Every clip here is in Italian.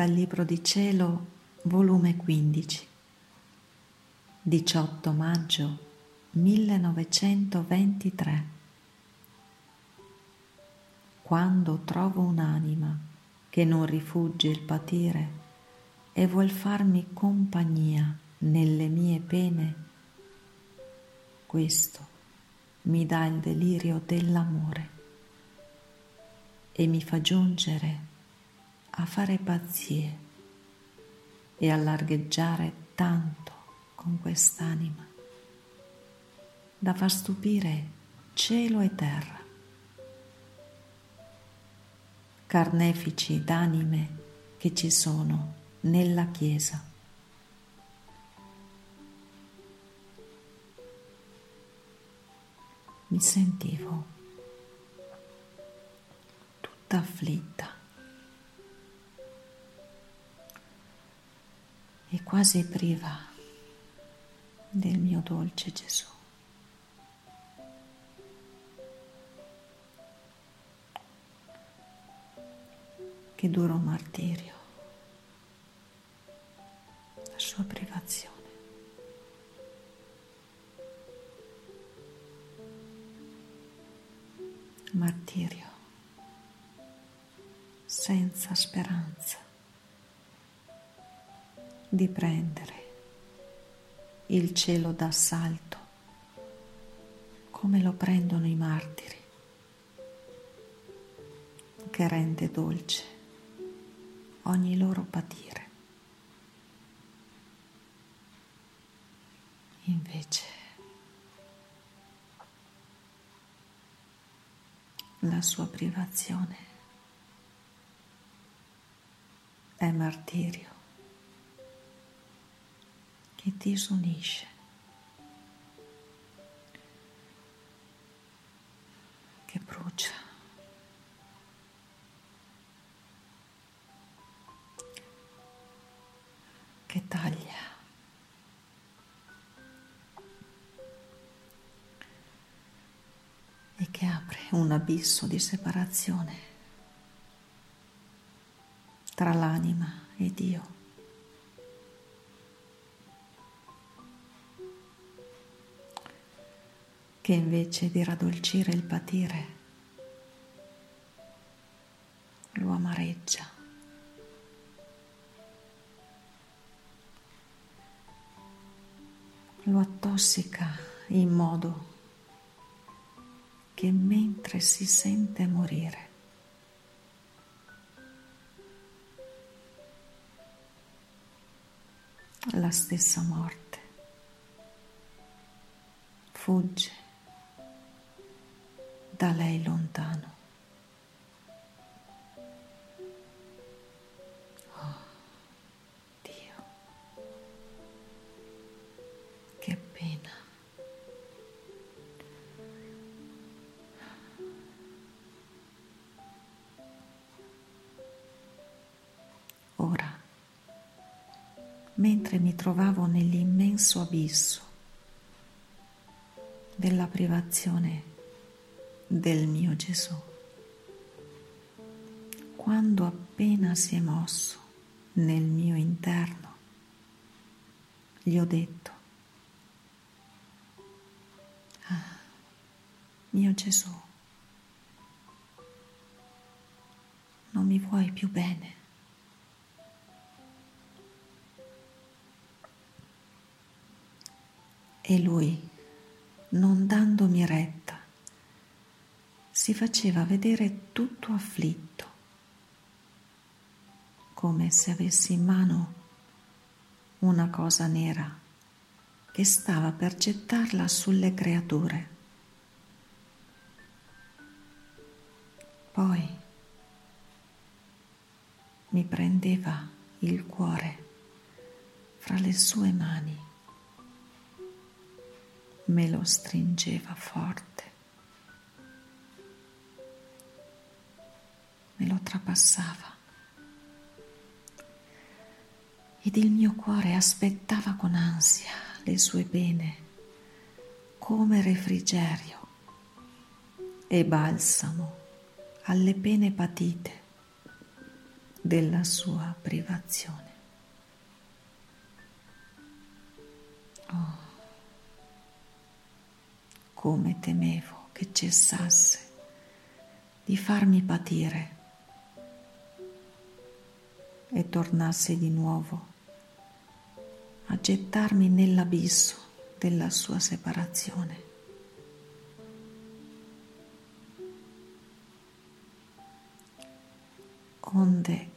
dal Libro di Cielo, volume 15, 18 maggio 1923. Quando trovo un'anima che non rifugge il patire e vuol farmi compagnia nelle mie pene, questo mi dà il delirio dell'amore e mi fa giungere a fare pazzie e a largheggiare tanto con quest'anima da far stupire cielo e terra. Carnefici d'anime che ci sono nella Chiesa. Mi sentivo tutta afflitta e quasi priva del mio dolce Gesù. Che duro martirio, la sua privazione. Martirio senza speranza di prendere il cielo d'assalto come lo prendono i martiri, che rende dolce ogni loro patire. Invece la sua privazione è martirio che disunisce. Che brucia. Che taglia. E che apre un abisso di separazione tra l'anima e Dio. Che invece di raddolcire il patire lo amareggia. Lo attossica in modo che mentre si sente morire la stessa morte fugge da lei lontano. Oh Dio, che pena. Ora, mentre mi trovavo nell'immenso abisso della privazione del mio Gesù. Quando appena si è mosso nel mio interno, gli ho detto, ah, mio Gesù, non mi vuoi più bene. E lui, non dandomi retta, si faceva vedere tutto afflitto, come se avesse in mano una cosa nera che stava per gettarla sulle creature. Poi mi prendeva il cuore fra le sue mani, me lo stringeva forte me lo trapassava ed il mio cuore aspettava con ansia le sue pene come refrigerio e balsamo alle pene patite della sua privazione. Oh, come temevo che cessasse di farmi patire e tornasse di nuovo a gettarmi nell'abisso della sua separazione. Onde,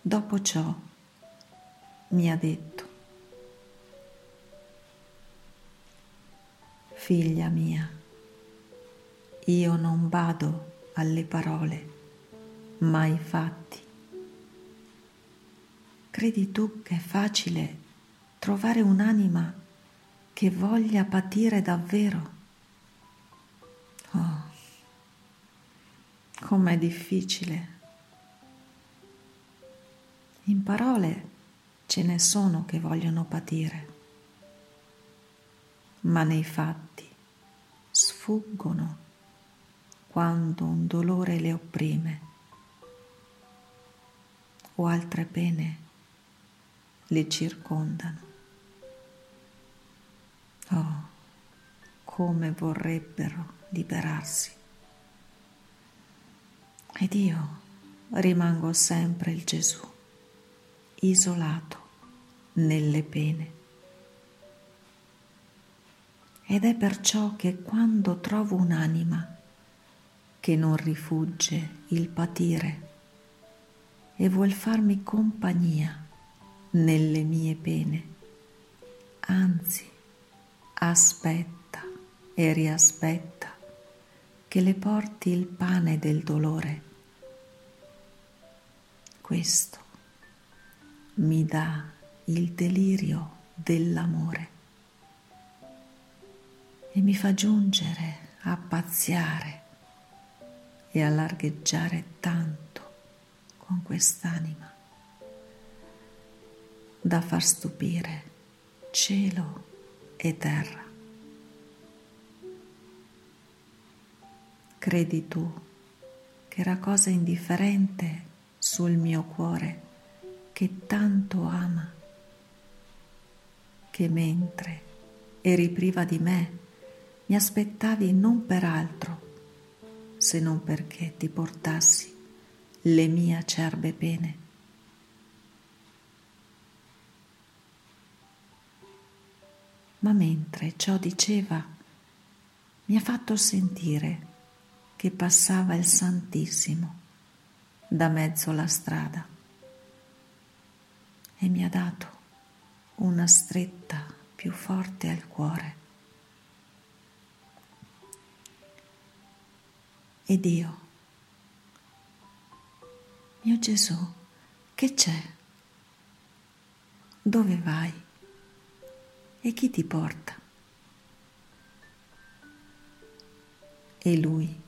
dopo ciò, mi ha detto, figlia mia, io non bado alle parole, ma ai fatti. Credi tu che è facile trovare un'anima che voglia patire davvero? Oh, com'è difficile. In parole ce ne sono che vogliono patire, ma nei fatti sfuggono quando un dolore le opprime o altre pene le circondano. Oh, come vorrebbero liberarsi. Ed io rimango sempre il Gesù, isolato nelle pene. Ed è perciò che quando trovo un'anima che non rifugge il patire e vuol farmi compagnia nelle mie pene, anzi aspetta e riaspetta che le porti il pane del dolore. Questo mi dà il delirio dell'amore e mi fa giungere a pazziare e a largheggiare tanto con quest'anima da far stupire cielo e terra. Credi tu che era cosa indifferente sul mio cuore che tanto ama, che mentre eri priva di me mi aspettavi non per altro se non perché ti portassi le mie acerbe pene. Ma mentre ciò diceva mi ha fatto sentire che passava il Santissimo da mezzo alla strada e mi ha dato una stretta più forte al cuore. Ed io, mio Gesù, che c'è? Dove vai? E chi ti porta? E lui,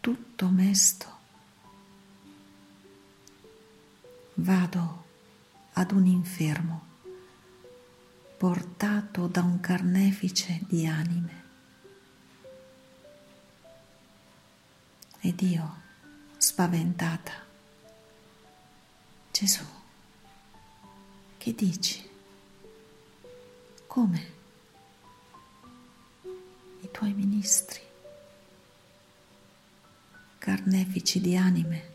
tutto mesto, vado ad un infermo portato da un carnefice di anime. Ed io, spaventata, Gesù, che dici? Come? I tuoi ministri, carnefici di anime.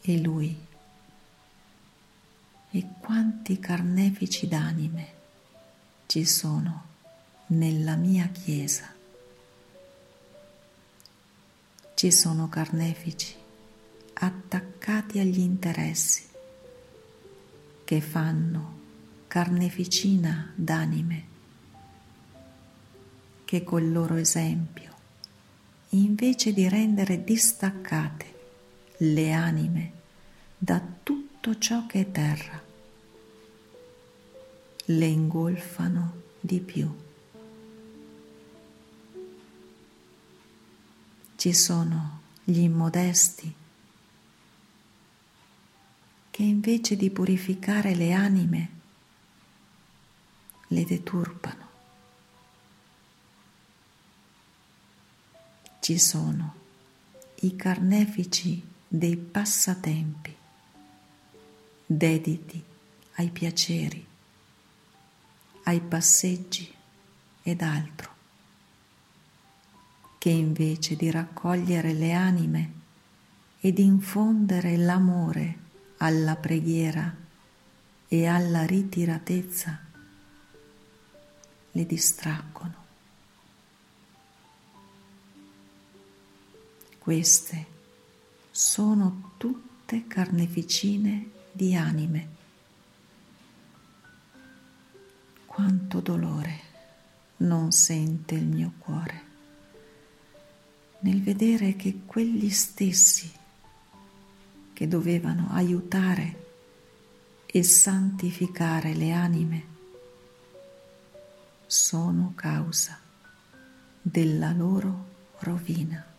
E lui, e quanti carnefici d'anime ci sono nella mia Chiesa. Ci sono carnefici attaccati agli interessi che fanno carneficina d'anime, che col loro esempio, invece di rendere distaccate le anime da tutto ciò che è terra, le ingolfano di più. Ci sono gli immodesti che invece di purificare le anime le deturpano. ci sono i carnefici dei passatempi, dediti ai piaceri, ai passeggi ed altro, che invece di raccogliere le anime ed infondere l'amore alla preghiera e alla ritiratezza, le distraggono. Queste sono tutte carneficine di anime. Quanto dolore non sente il mio cuore nel vedere che quegli stessi che dovevano aiutare e santificare le anime sono causa della loro rovina.